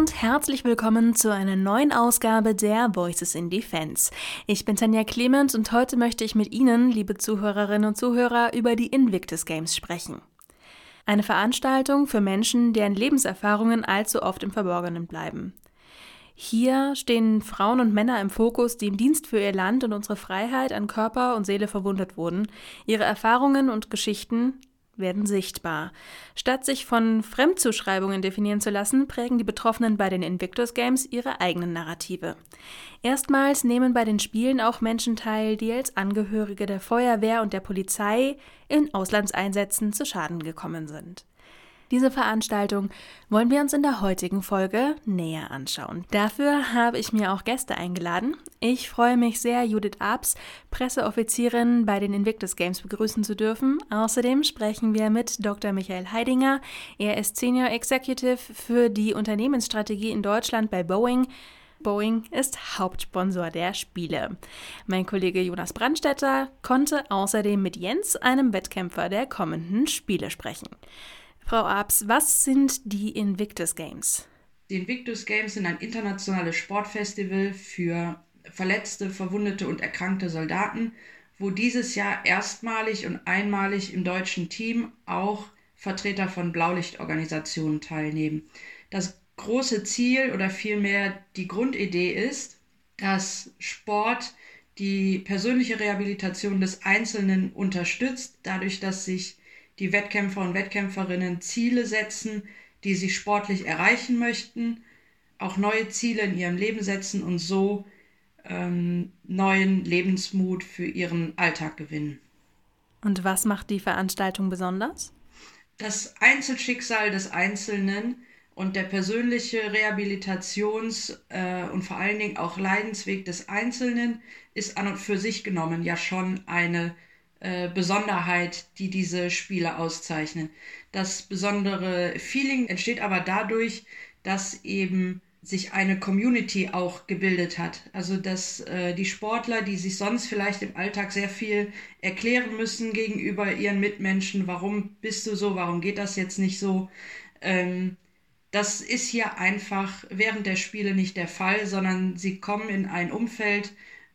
und herzlich willkommen zu einer neuen Ausgabe der Voices in Defense. Ich bin Tanja Clement und heute möchte ich mit Ihnen, liebe Zuhörerinnen und Zuhörer, über die Invictus Games sprechen. Eine Veranstaltung für Menschen, deren Lebenserfahrungen allzu oft im Verborgenen bleiben. Hier stehen Frauen und Männer im Fokus, die im Dienst für ihr Land und unsere Freiheit an Körper und Seele verwundet wurden. Ihre Erfahrungen und Geschichten werden sichtbar. Statt sich von Fremdzuschreibungen definieren zu lassen, prägen die Betroffenen bei den Invictus Games ihre eigenen Narrative. Erstmals nehmen bei den Spielen auch Menschen teil, die als Angehörige der Feuerwehr und der Polizei in Auslandseinsätzen zu Schaden gekommen sind. Diese Veranstaltung wollen wir uns in der heutigen Folge näher anschauen. Dafür habe ich mir auch Gäste eingeladen. Ich freue mich sehr, Judith Abs, Presseoffizierin bei den Invictus Games, begrüßen zu dürfen. Außerdem sprechen wir mit Dr. Michael Heidinger. Er ist Senior Executive für die Unternehmensstrategie in Deutschland bei Boeing. Boeing ist Hauptsponsor der Spiele. Mein Kollege Jonas Brandstetter konnte außerdem mit Jens, einem Wettkämpfer der kommenden Spiele, sprechen. Frau Abs, was sind die Invictus Games? Die Invictus Games sind ein internationales Sportfestival für verletzte, verwundete und erkrankte Soldaten, wo dieses Jahr erstmalig und einmalig im deutschen Team auch Vertreter von Blaulichtorganisationen teilnehmen. Das große Ziel oder vielmehr die Grundidee ist, dass Sport die persönliche Rehabilitation des Einzelnen unterstützt, dadurch, dass sich die Wettkämpfer und Wettkämpferinnen Ziele setzen, die sie sportlich erreichen möchten, auch neue Ziele in ihrem Leben setzen und so ähm, neuen Lebensmut für ihren Alltag gewinnen. Und was macht die Veranstaltung besonders? Das Einzelschicksal des Einzelnen und der persönliche Rehabilitations- äh, und vor allen Dingen auch Leidensweg des Einzelnen ist an und für sich genommen ja schon eine äh, Besonderheit, die diese Spiele auszeichnen. Das besondere Feeling entsteht aber dadurch, dass eben sich eine Community auch gebildet hat. Also dass äh, die Sportler, die sich sonst vielleicht im Alltag sehr viel erklären müssen gegenüber ihren Mitmenschen, warum bist du so, warum geht das jetzt nicht so, ähm, das ist hier einfach während der Spiele nicht der Fall, sondern sie kommen in ein Umfeld,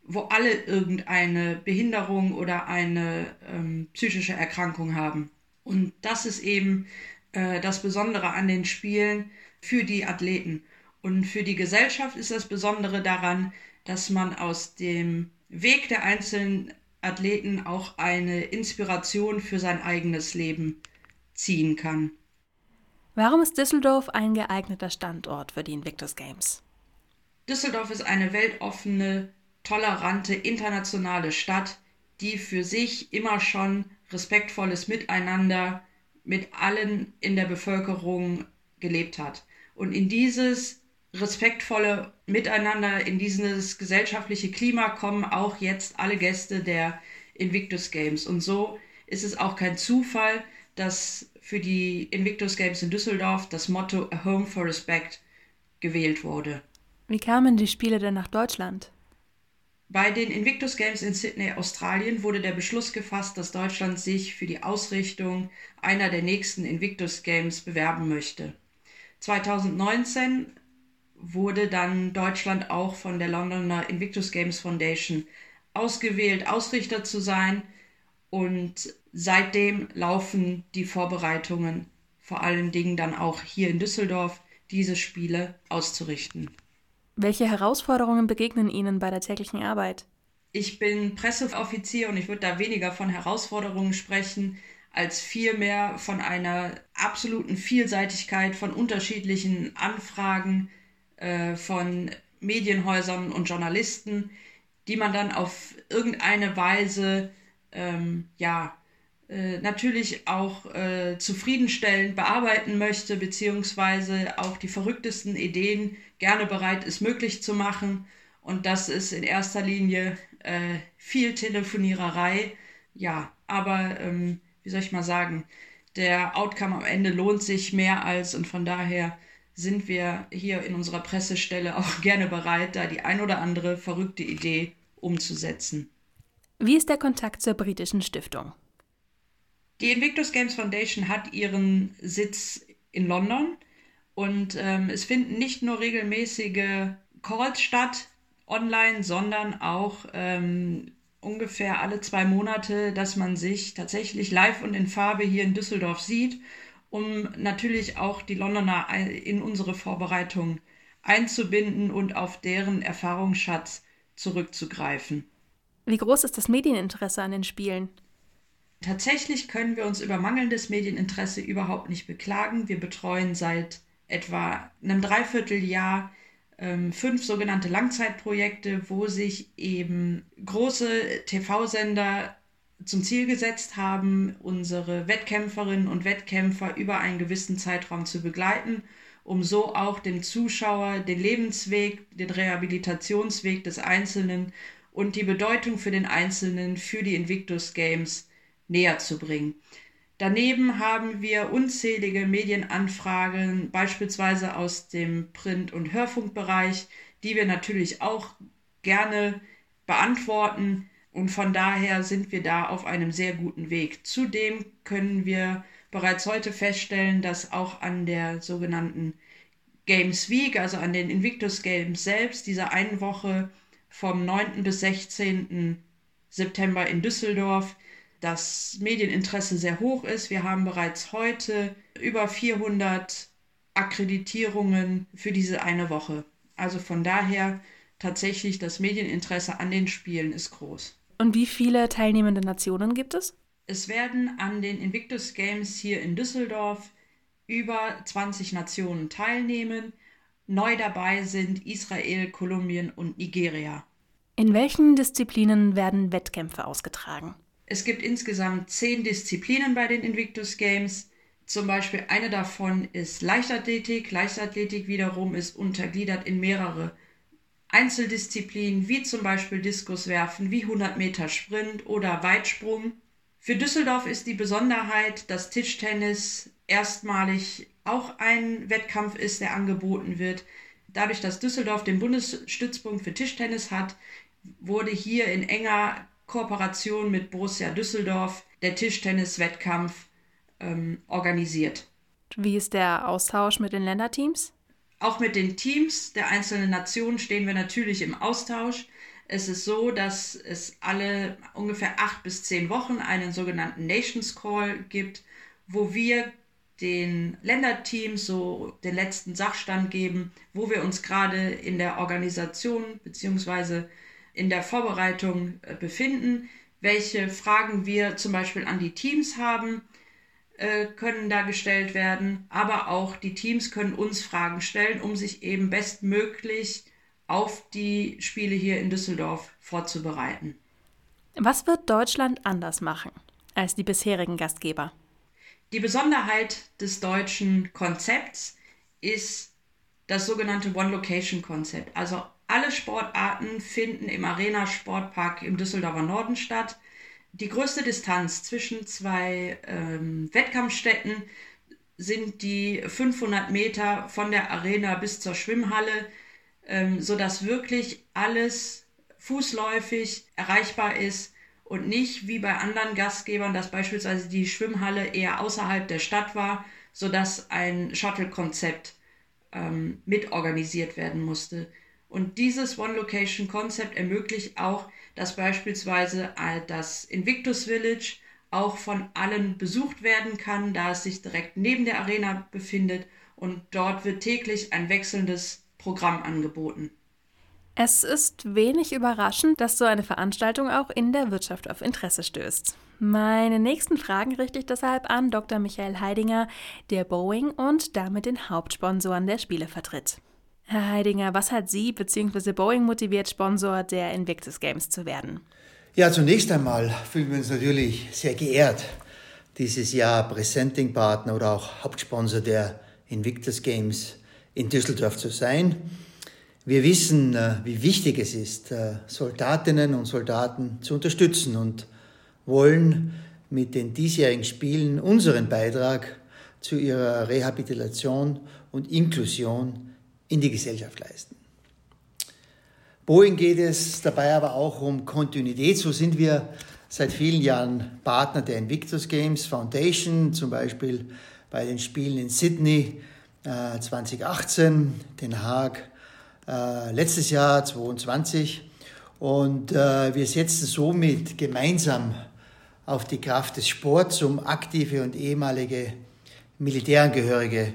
wo alle irgendeine Behinderung oder eine ähm, psychische Erkrankung haben. Und das ist eben äh, das Besondere an den Spielen für die Athleten. Und für die Gesellschaft ist das Besondere daran, dass man aus dem Weg der einzelnen Athleten auch eine Inspiration für sein eigenes Leben ziehen kann. Warum ist Düsseldorf ein geeigneter Standort für die Invictus Games? Düsseldorf ist eine weltoffene tolerante internationale Stadt, die für sich immer schon respektvolles Miteinander mit allen in der Bevölkerung gelebt hat. Und in dieses respektvolle Miteinander, in dieses gesellschaftliche Klima kommen auch jetzt alle Gäste der Invictus Games. Und so ist es auch kein Zufall, dass für die Invictus Games in Düsseldorf das Motto A Home for Respect gewählt wurde. Wie kamen die Spiele denn nach Deutschland? Bei den Invictus Games in Sydney, Australien, wurde der Beschluss gefasst, dass Deutschland sich für die Ausrichtung einer der nächsten Invictus Games bewerben möchte. 2019 wurde dann Deutschland auch von der Londoner Invictus Games Foundation ausgewählt, Ausrichter zu sein. Und seitdem laufen die Vorbereitungen, vor allen Dingen dann auch hier in Düsseldorf, diese Spiele auszurichten. Welche Herausforderungen begegnen Ihnen bei der täglichen Arbeit? Ich bin Presseoffizier und ich würde da weniger von Herausforderungen sprechen, als vielmehr von einer absoluten Vielseitigkeit von unterschiedlichen Anfragen äh, von Medienhäusern und Journalisten, die man dann auf irgendeine Weise ähm, ja äh, natürlich auch äh, zufriedenstellend bearbeiten möchte, beziehungsweise auch die verrücktesten Ideen gerne bereit ist, möglich zu machen. Und das ist in erster Linie äh, viel Telefoniererei. Ja, aber ähm, wie soll ich mal sagen, der Outcome am Ende lohnt sich mehr als und von daher sind wir hier in unserer Pressestelle auch gerne bereit, da die ein oder andere verrückte Idee umzusetzen. Wie ist der Kontakt zur britischen Stiftung? Die Invictus Games Foundation hat ihren Sitz in London Und ähm, es finden nicht nur regelmäßige Calls statt online, sondern auch ähm, ungefähr alle zwei Monate, dass man sich tatsächlich live und in Farbe hier in Düsseldorf sieht, um natürlich auch die Londoner in unsere Vorbereitung einzubinden und auf deren Erfahrungsschatz zurückzugreifen. Wie groß ist das Medieninteresse an den Spielen? Tatsächlich können wir uns über mangelndes Medieninteresse überhaupt nicht beklagen. Wir betreuen seit etwa einem Dreivierteljahr ähm, fünf sogenannte Langzeitprojekte, wo sich eben große TV-Sender zum Ziel gesetzt haben, unsere Wettkämpferinnen und Wettkämpfer über einen gewissen Zeitraum zu begleiten, um so auch dem Zuschauer den Lebensweg, den Rehabilitationsweg des Einzelnen und die Bedeutung für den Einzelnen für die Invictus Games näher zu bringen. Daneben haben wir unzählige Medienanfragen, beispielsweise aus dem Print- und Hörfunkbereich, die wir natürlich auch gerne beantworten. Und von daher sind wir da auf einem sehr guten Weg. Zudem können wir bereits heute feststellen, dass auch an der sogenannten Games Week, also an den Invictus Games selbst, dieser einen Woche vom 9. bis 16. September in Düsseldorf, das Medieninteresse sehr hoch ist. Wir haben bereits heute über 400 Akkreditierungen für diese eine Woche. Also von daher tatsächlich das Medieninteresse an den Spielen ist groß. Und wie viele teilnehmende Nationen gibt es? Es werden an den Invictus Games hier in Düsseldorf über 20 Nationen teilnehmen. Neu dabei sind Israel, Kolumbien und Nigeria. In welchen Disziplinen werden Wettkämpfe ausgetragen? Es gibt insgesamt zehn Disziplinen bei den Invictus Games. Zum Beispiel eine davon ist Leichtathletik. Leichtathletik wiederum ist untergliedert in mehrere Einzeldisziplinen, wie zum Beispiel Diskuswerfen, wie 100 Meter Sprint oder Weitsprung. Für Düsseldorf ist die Besonderheit, dass Tischtennis erstmalig auch ein Wettkampf ist, der angeboten wird. Dadurch, dass Düsseldorf den Bundesstützpunkt für Tischtennis hat, wurde hier in enger Kooperation mit Borussia Düsseldorf der Tischtennis-Wettkampf ähm, organisiert. Wie ist der Austausch mit den Länderteams? Auch mit den Teams der einzelnen Nationen stehen wir natürlich im Austausch. Es ist so, dass es alle ungefähr acht bis zehn Wochen einen sogenannten Nations Call gibt, wo wir den Länderteams so den letzten Sachstand geben, wo wir uns gerade in der Organisation bzw in der Vorbereitung äh, befinden. Welche Fragen wir zum Beispiel an die Teams haben, äh, können da gestellt werden. Aber auch die Teams können uns Fragen stellen, um sich eben bestmöglich auf die Spiele hier in Düsseldorf vorzubereiten. Was wird Deutschland anders machen als die bisherigen Gastgeber? Die Besonderheit des deutschen Konzepts ist das sogenannte One-Location-Konzept. Also alle Sportarten finden im Arena Sportpark im Düsseldorfer Norden statt. Die größte Distanz zwischen zwei ähm, Wettkampfstätten sind die 500 Meter von der Arena bis zur Schwimmhalle, ähm, sodass wirklich alles fußläufig erreichbar ist und nicht wie bei anderen Gastgebern, dass beispielsweise die Schwimmhalle eher außerhalb der Stadt war, sodass ein Shuttle-Konzept ähm, mitorganisiert werden musste. Und dieses One-Location-Konzept ermöglicht auch, dass beispielsweise äh, das Invictus Village auch von allen besucht werden kann, da es sich direkt neben der Arena befindet und dort wird täglich ein wechselndes Programm angeboten. Es ist wenig überraschend, dass so eine Veranstaltung auch in der Wirtschaft auf Interesse stößt. Meine nächsten Fragen richte ich deshalb an Dr. Michael Heidinger, der Boeing und damit den Hauptsponsoren der Spiele vertritt. Herr Heidinger, was hat Sie bzw. Boeing motiviert, Sponsor der Invictus Games zu werden? Ja, zunächst einmal fühlen wir uns natürlich sehr geehrt, dieses Jahr Presenting-Partner oder auch Hauptsponsor der Invictus Games in Düsseldorf zu sein. Wir wissen, äh, wie wichtig es ist, äh, Soldatinnen und Soldaten zu unterstützen und wollen mit den diesjährigen Spielen unseren Beitrag zu ihrer Rehabilitation und Inklusion in die Gesellschaft leisten. Boeing geht es dabei aber auch um Kontinuität. So sind wir seit vielen Jahren Partner der Invictus Games Foundation, zum Beispiel bei den Spielen in Sydney äh, 2018, Den Haag äh, letztes Jahr 2022. Und äh, wir setzen somit gemeinsam auf die Kraft des Sports, um aktive und ehemalige Militärangehörige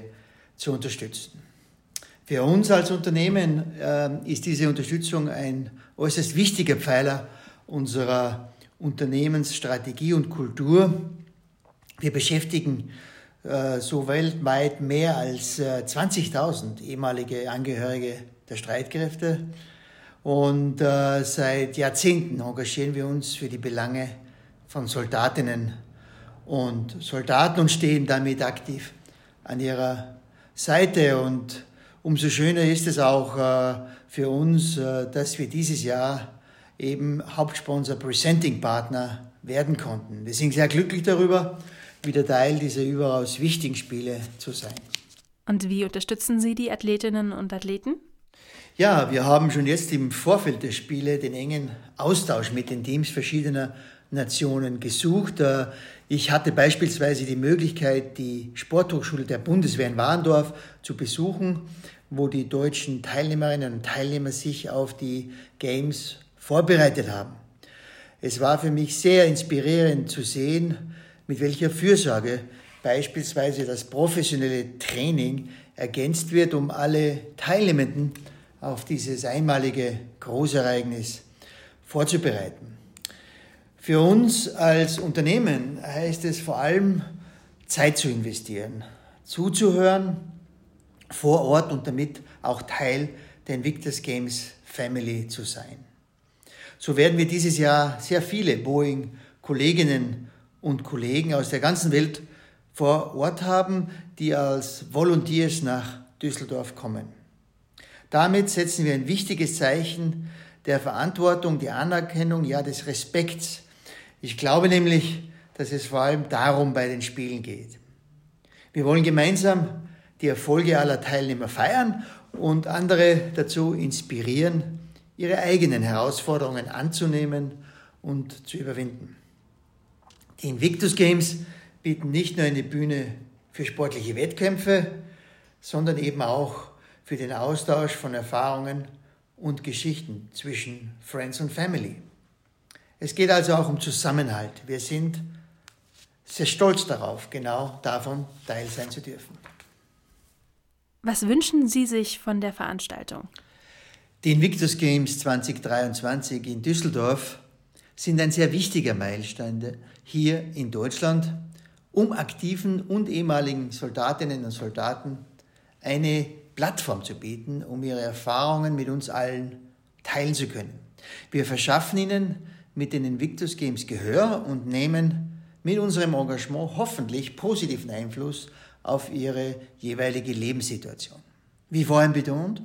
zu unterstützen. Für uns als Unternehmen äh, ist diese Unterstützung ein äußerst wichtiger Pfeiler unserer Unternehmensstrategie und Kultur. Wir beschäftigen äh, so weltweit mehr als äh, 20.000 ehemalige Angehörige der Streitkräfte und äh, seit Jahrzehnten engagieren wir uns für die Belange von Soldatinnen und Soldaten und stehen damit aktiv an ihrer Seite. Und umso schöner ist es auch äh, für uns, äh, dass wir dieses Jahr eben Hauptsponsor Presenting Partner werden konnten. Wir sind sehr glücklich darüber, wieder Teil dieser überaus wichtigen Spiele zu sein. Und wie unterstützen Sie die Athletinnen und Athleten? Ja, wir haben schon jetzt im Vorfeld der Spiele den engen Austausch mit den Teams verschiedener Nationen gesucht. Ich hatte beispielsweise die Möglichkeit, die Sporthochschule der Bundeswehr in Warndorf zu besuchen, wo die deutschen Teilnehmerinnen und Teilnehmer sich auf die Games vorbereitet haben. Es war für mich sehr inspirierend zu sehen, mit welcher Fürsorge beispielsweise das professionelle Training ergänzt wird, um alle Teilnehmenden auf dieses einmalige Großereignis vorzubereiten. Für uns als Unternehmen heißt es vor allem, Zeit zu investieren, zuzuhören vor Ort und damit auch Teil der Invictus Games Family zu sein. So werden wir dieses Jahr sehr viele Boeing-Kolleginnen und Kollegen aus der ganzen Welt vor Ort haben, die als Volunteers nach Düsseldorf kommen. Damit setzen wir ein wichtiges Zeichen der Verantwortung, der Anerkennung, ja des Respekts ich glaube nämlich, dass es vor allem darum bei den Spielen geht. Wir wollen gemeinsam die Erfolge aller Teilnehmer feiern und andere dazu inspirieren, ihre eigenen Herausforderungen anzunehmen und zu überwinden. Die Invictus Games bieten nicht nur eine Bühne für sportliche Wettkämpfe, sondern eben auch für den Austausch von Erfahrungen und Geschichten zwischen Friends und Family. Es geht also auch um Zusammenhalt. Wir sind sehr stolz darauf, genau davon Teil sein zu dürfen. Was wünschen Sie sich von der Veranstaltung? Die Invictus Games 2023 in Düsseldorf sind ein sehr wichtiger Meilenstein hier in Deutschland, um aktiven und ehemaligen Soldatinnen und Soldaten eine Plattform zu bieten, um ihre Erfahrungen mit uns allen teilen zu können. Wir verschaffen ihnen mit den Invictus Games Gehör und nehmen mit unserem Engagement hoffentlich positiven Einfluss auf ihre jeweilige Lebenssituation. Wie vorhin betont,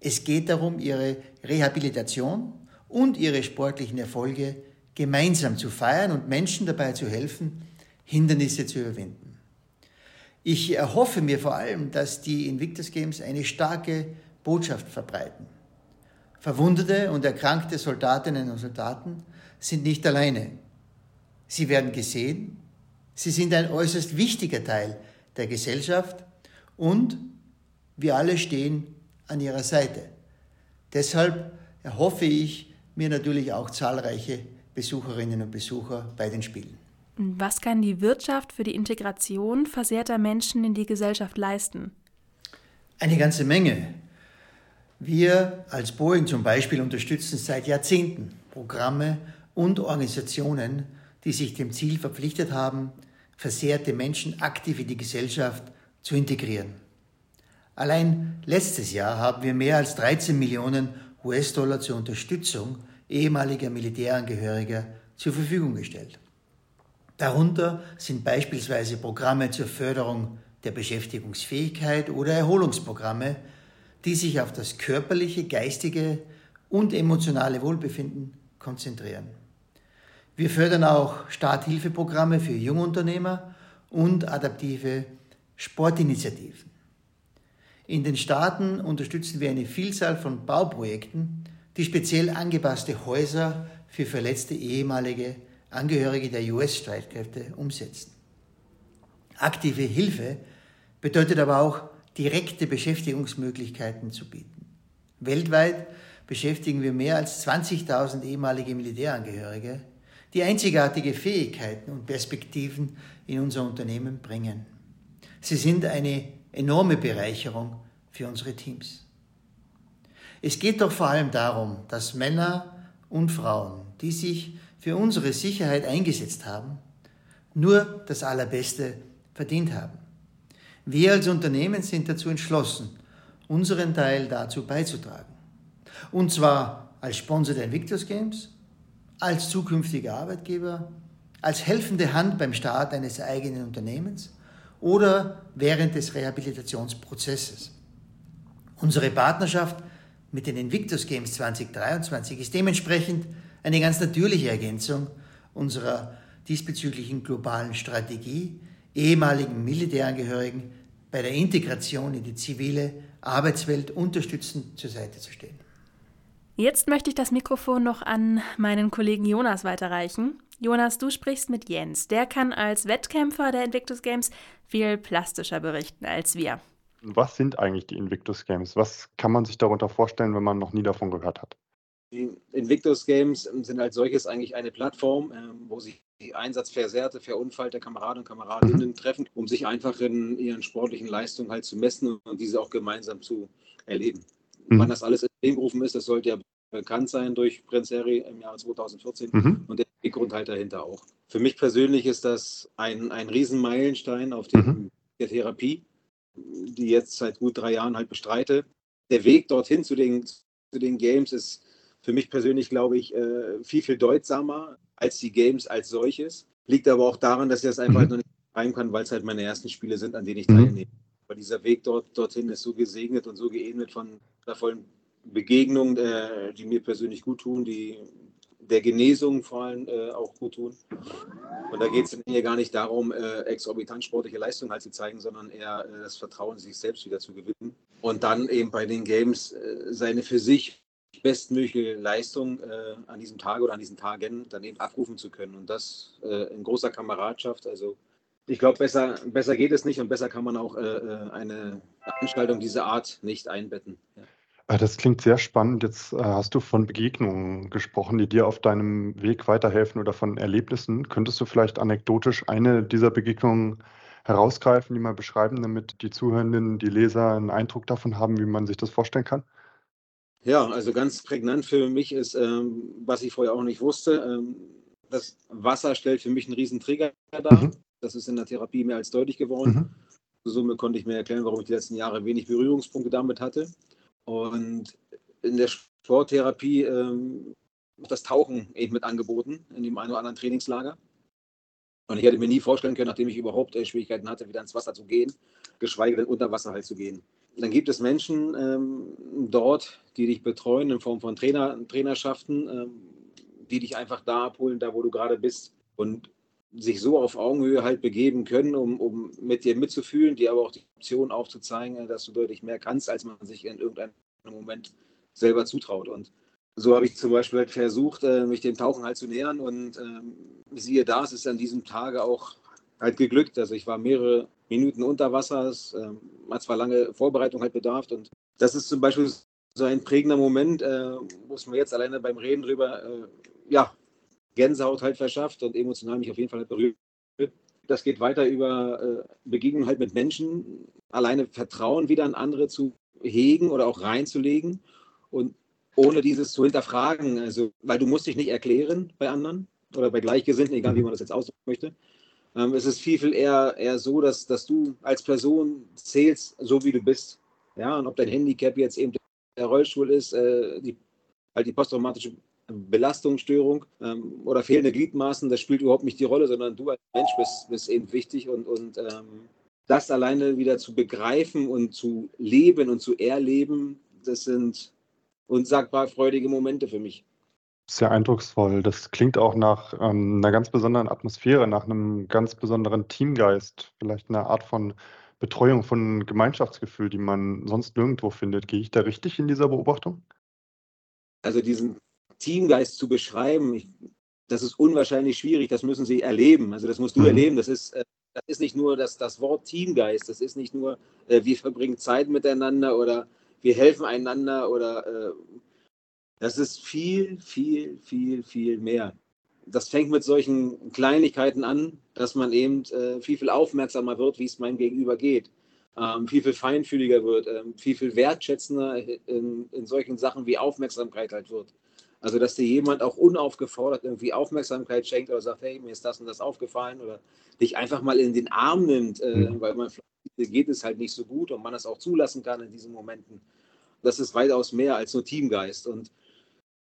es geht darum, ihre Rehabilitation und ihre sportlichen Erfolge gemeinsam zu feiern und Menschen dabei zu helfen, Hindernisse zu überwinden. Ich erhoffe mir vor allem, dass die Invictus Games eine starke Botschaft verbreiten. Verwundete und erkrankte Soldatinnen und Soldaten sind nicht alleine. Sie werden gesehen, sie sind ein äußerst wichtiger Teil der Gesellschaft und wir alle stehen an ihrer Seite. Deshalb erhoffe ich mir natürlich auch zahlreiche Besucherinnen und Besucher bei den Spielen. Was kann die Wirtschaft für die Integration versehrter Menschen in die Gesellschaft leisten? Eine ganze Menge. Wir als Boeing zum Beispiel unterstützen seit Jahrzehnten Programme und Organisationen, die sich dem Ziel verpflichtet haben, versehrte Menschen aktiv in die Gesellschaft zu integrieren. Allein letztes Jahr haben wir mehr als 13 Millionen US-Dollar zur Unterstützung ehemaliger Militärangehöriger zur Verfügung gestellt. Darunter sind beispielsweise Programme zur Förderung der Beschäftigungsfähigkeit oder Erholungsprogramme, die sich auf das körperliche, geistige und emotionale Wohlbefinden konzentrieren. Wir fördern auch Starthilfeprogramme für Jungunternehmer und adaptive Sportinitiativen. In den Staaten unterstützen wir eine Vielzahl von Bauprojekten, die speziell angepasste Häuser für verletzte ehemalige Angehörige der US-Streitkräfte umsetzen. Aktive Hilfe bedeutet aber auch direkte Beschäftigungsmöglichkeiten zu bieten. Weltweit beschäftigen wir mehr als 20.000 ehemalige Militärangehörige, die einzigartige Fähigkeiten und Perspektiven in unser Unternehmen bringen. Sie sind eine enorme Bereicherung für unsere Teams. Es geht doch vor allem darum, dass Männer und Frauen, die sich für unsere Sicherheit eingesetzt haben, nur das Allerbeste verdient haben. Wir als Unternehmen sind dazu entschlossen, unseren Teil dazu beizutragen. Und zwar als Sponsor der Invictus Games, als zukünftiger Arbeitgeber, als helfende Hand beim Start eines eigenen Unternehmens oder während des Rehabilitationsprozesses. Unsere Partnerschaft mit den Invictus Games 2023 ist dementsprechend eine ganz natürliche Ergänzung unserer diesbezüglichen globalen Strategie, ehemaligen Militärangehörigen bei der Integration in die zivile Arbeitswelt unterstützend zur Seite zu stehen. Jetzt möchte ich das Mikrofon noch an meinen Kollegen Jonas weiterreichen. Jonas, du sprichst mit Jens. Der kann als Wettkämpfer der Invictus Games viel plastischer berichten als wir. Was sind eigentlich die Invictus Games? Was kann man sich darunter vorstellen, wenn man noch nie davon gehört hat? Die Invictus Games sind als solches eigentlich eine Plattform, ähm, wo sich die einsatzversehrte, verunfallte Kameraden und Kameradinnen mhm. treffen, um sich einfach in ihren sportlichen Leistungen halt zu messen und diese auch gemeinsam zu erleben. Mhm. Wann das alles in Leben gerufen ist, das sollte ja bekannt sein durch Prinz Harry im Jahr 2014 mhm. und der Grund halt dahinter auch. Für mich persönlich ist das ein, ein Riesenmeilenstein auf dem mhm. der Therapie, die jetzt seit gut drei Jahren halt bestreite. Der Weg dorthin zu den, zu den Games ist für mich persönlich, glaube ich, äh, viel, viel deutsamer als die Games als solches. Liegt aber auch daran, dass ich das einfach mhm. noch nicht schreiben kann, weil es halt meine ersten Spiele sind, an denen ich mhm. teilnehme. Aber dieser Weg dort, dorthin ist so gesegnet und so geebnet von vollen Begegnungen, äh, die mir persönlich gut tun, die der Genesung vor allem äh, auch gut tun. Und da geht es hier gar nicht darum, äh, exorbitant sportliche Leistung halt zu zeigen, sondern eher äh, das Vertrauen sich selbst wieder zu gewinnen. Und dann eben bei den Games äh, seine für sich bestmögliche Leistung äh, an diesem Tag oder an diesen Tagen dann eben abrufen zu können. Und das in großer Kameradschaft. Also ich glaube, besser, besser geht es nicht und besser kann man auch eine Veranstaltung dieser Art nicht einbetten. Ja. Äh, das klingt sehr spannend. Jetzt äh, hast du von Begegnungen gesprochen, die dir auf deinem Weg weiterhelfen oder von Erlebnissen. Könntest du vielleicht anekdotisch eine dieser Begegnungen herausgreifen, die mal beschreiben, damit die Zuhörenden, die Leser einen Eindruck davon haben, wie man sich das vorstellen kann? Ja, also ganz prägnant für mich ist, ähm, was ich vorher auch nicht wusste, ähm, das Wasser stellt für mich einen riesen Trigger dar. Mhm. Das ist in der Therapie mehr als deutlich geworden. Mhm. Somit konnte ich mir erklären, warum ich die letzten Jahre wenig Berührungspunkte damit hatte. Und in der Sporttherapie ähm, das Tauchen eben mit angeboten, in dem einen oder anderen Trainingslager. Und ich hätte mir nie vorstellen können, nachdem ich überhaupt äh, Schwierigkeiten hatte, wieder ins Wasser zu gehen, geschweige denn unter Wasser halt zu gehen. Dann gibt es Menschen ähm, dort, die dich betreuen in Form von Trainer, Trainerschaften, ähm, die dich einfach da abholen, da wo du gerade bist und sich so auf Augenhöhe halt begeben können, um, um mit dir mitzufühlen, dir aber auch die Option aufzuzeigen, dass du deutlich mehr kannst, als man sich in irgendeinem Moment selber zutraut. Und so habe ich zum Beispiel halt versucht, äh, mich dem Tauchen halt zu nähern und ähm, siehe da, es ist an diesem Tage auch halt geglückt. Also ich war mehrere Minuten unter Wasser, es ähm, hat zwar lange Vorbereitung halt bedarf und das ist zum Beispiel so ein prägender Moment, äh, wo es mir jetzt alleine beim Reden drüber, äh, ja, Gänsehaut halt verschafft und emotional mich auf jeden Fall halt berührt. Das geht weiter über äh, Begegnungen halt mit Menschen, alleine Vertrauen wieder an andere zu hegen oder auch reinzulegen und ohne dieses zu hinterfragen, also weil du musst dich nicht erklären bei anderen oder bei Gleichgesinnten, egal wie man das jetzt ausdrücken möchte. Ähm, es ist viel, viel eher, eher so, dass, dass du als Person zählst, so wie du bist. Ja, und ob dein Handicap jetzt eben der Rollstuhl ist, äh, die, halt die posttraumatische Belastungsstörung ähm, oder fehlende Gliedmaßen, das spielt überhaupt nicht die Rolle, sondern du als Mensch bist, bist eben wichtig und, und ähm, das alleine wieder zu begreifen und zu leben und zu erleben, das sind unsagbar freudige Momente für mich. Sehr eindrucksvoll. Das klingt auch nach ähm, einer ganz besonderen Atmosphäre, nach einem ganz besonderen Teamgeist, vielleicht einer Art von Betreuung, von Gemeinschaftsgefühl, die man sonst nirgendwo findet. Gehe ich da richtig in dieser Beobachtung? Also diesen Teamgeist zu beschreiben, ich, das ist unwahrscheinlich schwierig, das müssen Sie erleben. Also das musst du mhm. erleben, das ist, äh, das ist nicht nur das, das Wort Teamgeist, das ist nicht nur, äh, wir verbringen Zeit miteinander oder wir helfen einander oder äh, das ist viel, viel, viel, viel mehr. Das fängt mit solchen Kleinigkeiten an, dass man eben viel, viel aufmerksamer wird, wie es meinem Gegenüber geht. Ähm, viel, viel feinfühliger wird, ähm, viel, viel wertschätzender in, in solchen Sachen wie Aufmerksamkeit halt wird. Also, dass dir jemand auch unaufgefordert irgendwie Aufmerksamkeit schenkt oder sagt, hey, mir ist das und das aufgefallen oder dich einfach mal in den Arm nimmt, äh, mhm. weil man geht es halt nicht so gut und man es auch zulassen kann in diesen Momenten. Das ist weitaus mehr als nur Teamgeist. Und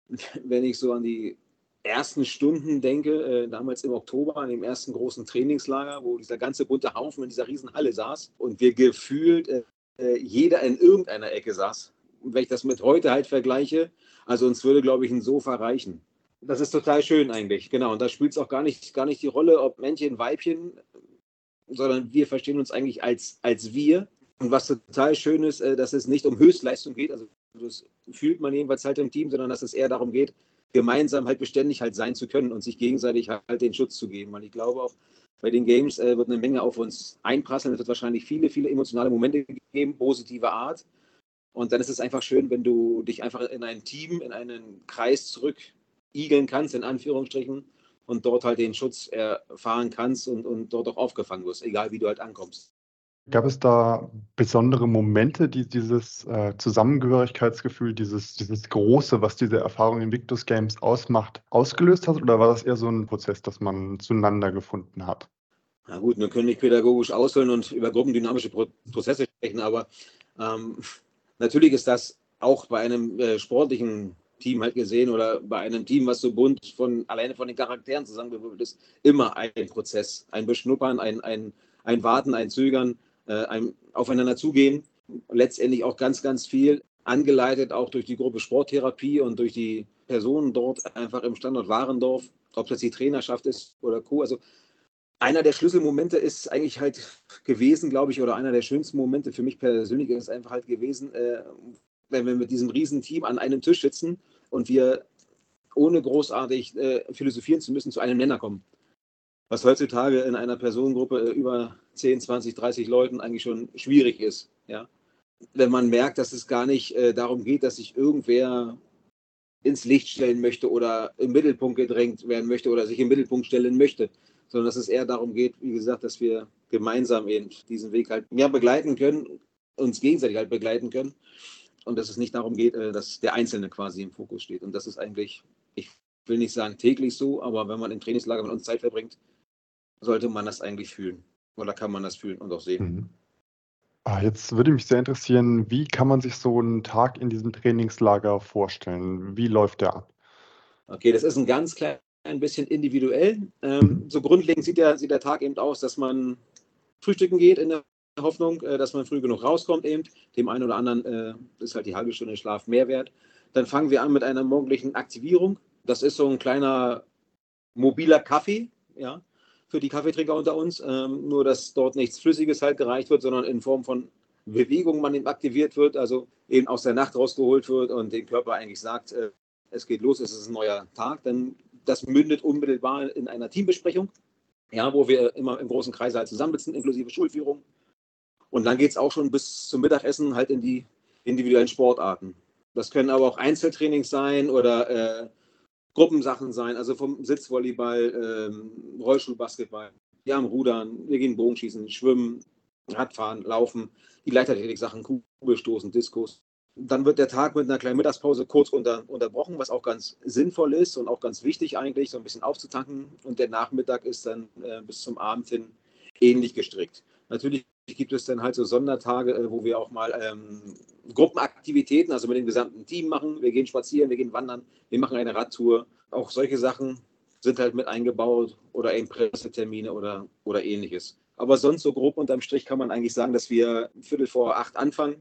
wenn ich so an die ersten Stunden denke, äh, damals im Oktober, an dem ersten großen Trainingslager, wo dieser ganze bunte Haufen in dieser Riesenhalle saß und wir gefühlt äh, äh, jeder in irgendeiner Ecke saß. Und wenn ich das mit heute halt vergleiche, also uns würde, glaube ich, ein Sofa reichen. Das ist total schön eigentlich, genau. Und da spielt es auch gar nicht, gar nicht die Rolle, ob Männchen, Weibchen, sondern wir verstehen uns eigentlich als, als wir. Und was total schön ist, äh, dass es nicht um Höchstleistung geht, also das fühlt man jedenfalls halt im Team, sondern dass es eher darum geht, gemeinsam halt beständig halt sein zu können und sich gegenseitig halt den Schutz zu geben. Weil ich glaube auch, bei den Games äh, wird eine Menge auf uns einprasseln. Es wird wahrscheinlich viele, viele emotionale Momente geben, positiver Art. Und dann ist es einfach schön, wenn du dich einfach in ein Team, in einen Kreis zurückigeln kannst, in Anführungsstrichen, und dort halt den Schutz erfahren kannst und, und dort auch aufgefangen wirst, egal wie du halt ankommst. Gab es da besondere Momente, die dieses äh, Zusammengehörigkeitsgefühl, dieses, dieses Große, was diese Erfahrung in Victus Games ausmacht, ausgelöst hat? Oder war das eher so ein Prozess, dass man zueinander gefunden hat? Na gut, wir können nicht pädagogisch ausholen und über gruppendynamische Pro Prozesse sprechen, aber ähm, natürlich ist das auch bei einem äh, sportlichen Team halt gesehen oder bei einem Team, was so bunt von alleine von den Charakteren zusammengewürfelt ist, immer ein Prozess, ein Beschnuppern, ein, ein, ein Warten, ein Zögern äh, ein, aufeinander zugehen. Letztendlich auch ganz, ganz viel angeleitet, auch durch die Gruppe Sporttherapie und durch die Personen dort einfach im Standort Warendorf, ob das die Trainerschaft ist oder Co. Also einer der Schlüsselmomente ist eigentlich halt gewesen, glaube ich, oder einer der schönsten Momente für mich persönlich ist einfach halt gewesen, äh, wenn wir mit diesem riesen Team an einem Tisch sitzen und wir ohne großartig äh, philosophieren zu müssen zu einem Nenner kommen was heutzutage in einer Personengruppe äh, über 10, 20, 30 Leuten eigentlich schon schwierig ist. Ja? Wenn man merkt, dass es gar nicht äh, darum geht, dass sich irgendwer ins Licht stellen möchte oder im Mittelpunkt gedrängt werden möchte oder sich im Mittelpunkt stellen möchte, sondern dass es eher darum geht, wie gesagt, dass wir gemeinsam eben diesen Weg halt mehr begleiten können, uns gegenseitig halt begleiten können und dass es nicht darum geht, äh, dass der Einzelne quasi im Fokus steht. Und das ist eigentlich, ich will nicht sagen täglich so, aber wenn man im Trainingslager mit uns Zeit verbringt, sollte man das eigentlich fühlen. Oder kann man das fühlen und auch sehen. Mhm. Ah, jetzt würde mich sehr interessieren, wie kann man sich so einen Tag in diesem Trainingslager vorstellen? Wie läuft der ab? Okay, das ist ein ganz klein ein bisschen individuell. Ähm, mhm. so grundlegend sieht der, sieht der Tag eben aus, dass man frühstücken geht in der Hoffnung, äh, dass man früh genug rauskommt eben. Dem einen oder anderen äh, ist halt die halbe Stunde Schlaf mehr wert. Dann fangen wir an mit einer morgendlichen Aktivierung. Das ist so ein kleiner mobiler Kaffee, ja, für die Kaffeetrinker unter uns. Ähm, nur, dass dort nichts Flüssiges halt gereicht wird, sondern in Form von Bewegung man eben aktiviert wird, also eben aus der Nacht rausgeholt wird und dem Körper eigentlich sagt, äh, es geht los, es ist ein neuer Tag. Dann das mündet unmittelbar in einer Teambesprechung, ja, wo wir immer im großen Kreis halt zusammensitzen, inklusive Schulführung. Und dann geht es auch schon bis zum Mittagessen halt in die individuellen Sportarten. Das können aber auch Einzeltrainings sein oder äh, Gruppensachen sein, also vom Sitzvolleyball, ähm, Rollstuhlbasketball. Wir haben Rudern, wir gehen Bogenschießen, Schwimmen, Radfahren, Laufen, die Leichtathletik-Sachen, Kugelstoßen, Diskos. Dann wird der Tag mit einer kleinen Mittagspause kurz unter, unterbrochen, was auch ganz sinnvoll ist und auch ganz wichtig eigentlich, so ein bisschen aufzutanken. Und der Nachmittag ist dann äh, bis zum Abend hin ähnlich gestrickt. Natürlich gibt es dann halt so Sondertage, äh, wo wir auch mal ähm, Gruppenaktivitäten, also mit dem gesamten Team machen. Wir gehen spazieren, wir gehen wandern, wir machen eine Radtour. Auch solche Sachen sind halt mit eingebaut oder eben Pressetermine oder, oder ähnliches. Aber sonst so grob unterm Strich kann man eigentlich sagen, dass wir Viertel vor acht anfangen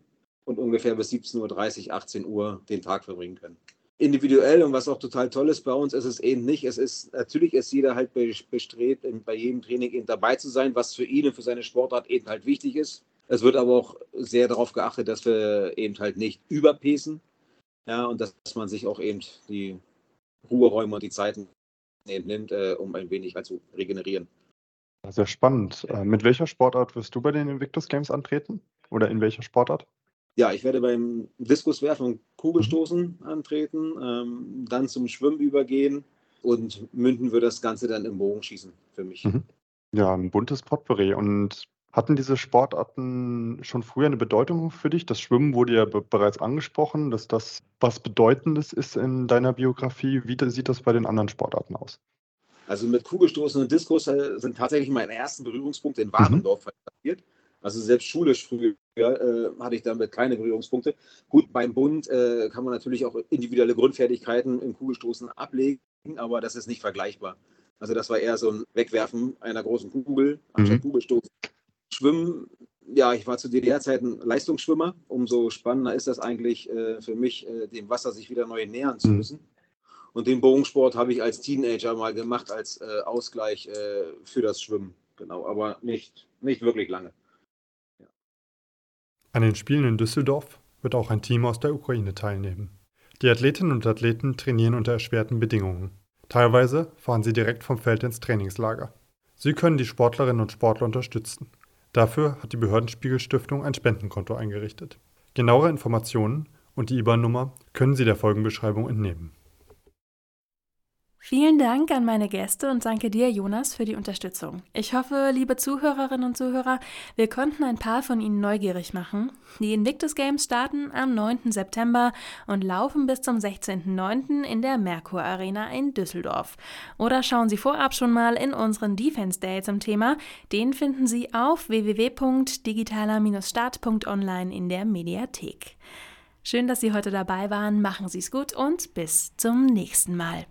und ungefähr bis 17.30 Uhr, 18 Uhr den Tag verbringen können individuell und was auch total toll ist bei uns, ist es eben nicht. Es ist, natürlich ist jeder halt bestrebt, bei jedem Training eben dabei zu sein, was für ihn und für seine Sportart eben halt wichtig ist. Es wird aber auch sehr darauf geachtet, dass wir eben halt nicht überpacen. Ja, und dass man sich auch eben die Ruheräume und die Zeiten eben nimmt, äh, um ein wenig halt zu regenerieren. Sehr spannend. Äh, mit welcher Sportart wirst du bei den Invictus Games antreten? Oder in welcher Sportart? Ja, ich werde beim Diskuswerfen und Kugelstoßen mhm. antreten, ähm, dann zum Schwimmen übergehen und münden wir das Ganze dann im Bogenschießen für mich. Mhm. Ja, ein buntes Potpourri. Und hatten diese Sportarten schon früher eine Bedeutung für dich? Das Schwimmen wurde ja bereits angesprochen, dass das was Bedeutendes ist in deiner Biografie. Wie sieht das bei den anderen Sportarten aus? Also mit Kugelstoßen und Diskus äh, sind tatsächlich meine ersten Berührungspunkte in mhm. Warendorf mhm. passiert. Also selbst schulisch früher äh, hatte ich damit keine Berührungspunkte. Gut, beim Bund äh, kann man natürlich auch individuelle Grundfertigkeiten im Kugelstoßen ablegen, aber das ist nicht vergleichbar. Also das war eher so ein Wegwerfen einer großen Kugel anstatt mhm. Kugelstoßen. Schwimmen, ja, ich war zu DDR-Zeiten Leistungsschwimmer. Umso spannender ist das eigentlich äh, für mich, äh, dem Wasser sich wieder neu nähern zu mhm. müssen. Mhm. Und den Bogensport habe ich als Teenager mal gemacht, als äh, Ausgleich äh, für das Schwimmen. Genau, aber nicht, nicht wirklich lange. An den Spielen in Düsseldorf wird auch ein Team aus der Ukraine teilnehmen. Die Athletinnen und Athleten trainieren unter erschwerten Bedingungen. Teilweise fahren sie direkt vom Feld ins Trainingslager. Sie können die Sportlerinnen und Sportler unterstützen. Dafür hat die Behördenspiegel-Stiftung ein Spendenkonto eingerichtet. Genauere Informationen und die IBAN-Nummer können Sie der Folgenbeschreibung entnehmen. Vielen Dank an meine Gäste und danke dir, Jonas, für die Unterstützung. Ich hoffe, liebe Zuhörerinnen und Zuhörer, wir konnten ein paar von Ihnen neugierig machen. Die Invictus Games starten am 9. September und laufen bis zum 16.09. in der Merkur Arena in Düsseldorf. Oder schauen Sie vorab schon mal in unseren Defense Day zum Thema. Den finden Sie auf www.digitaler-start.online in der Mediathek. Schön, dass Sie heute dabei waren. Machen Sie es gut und bis zum nächsten Mal.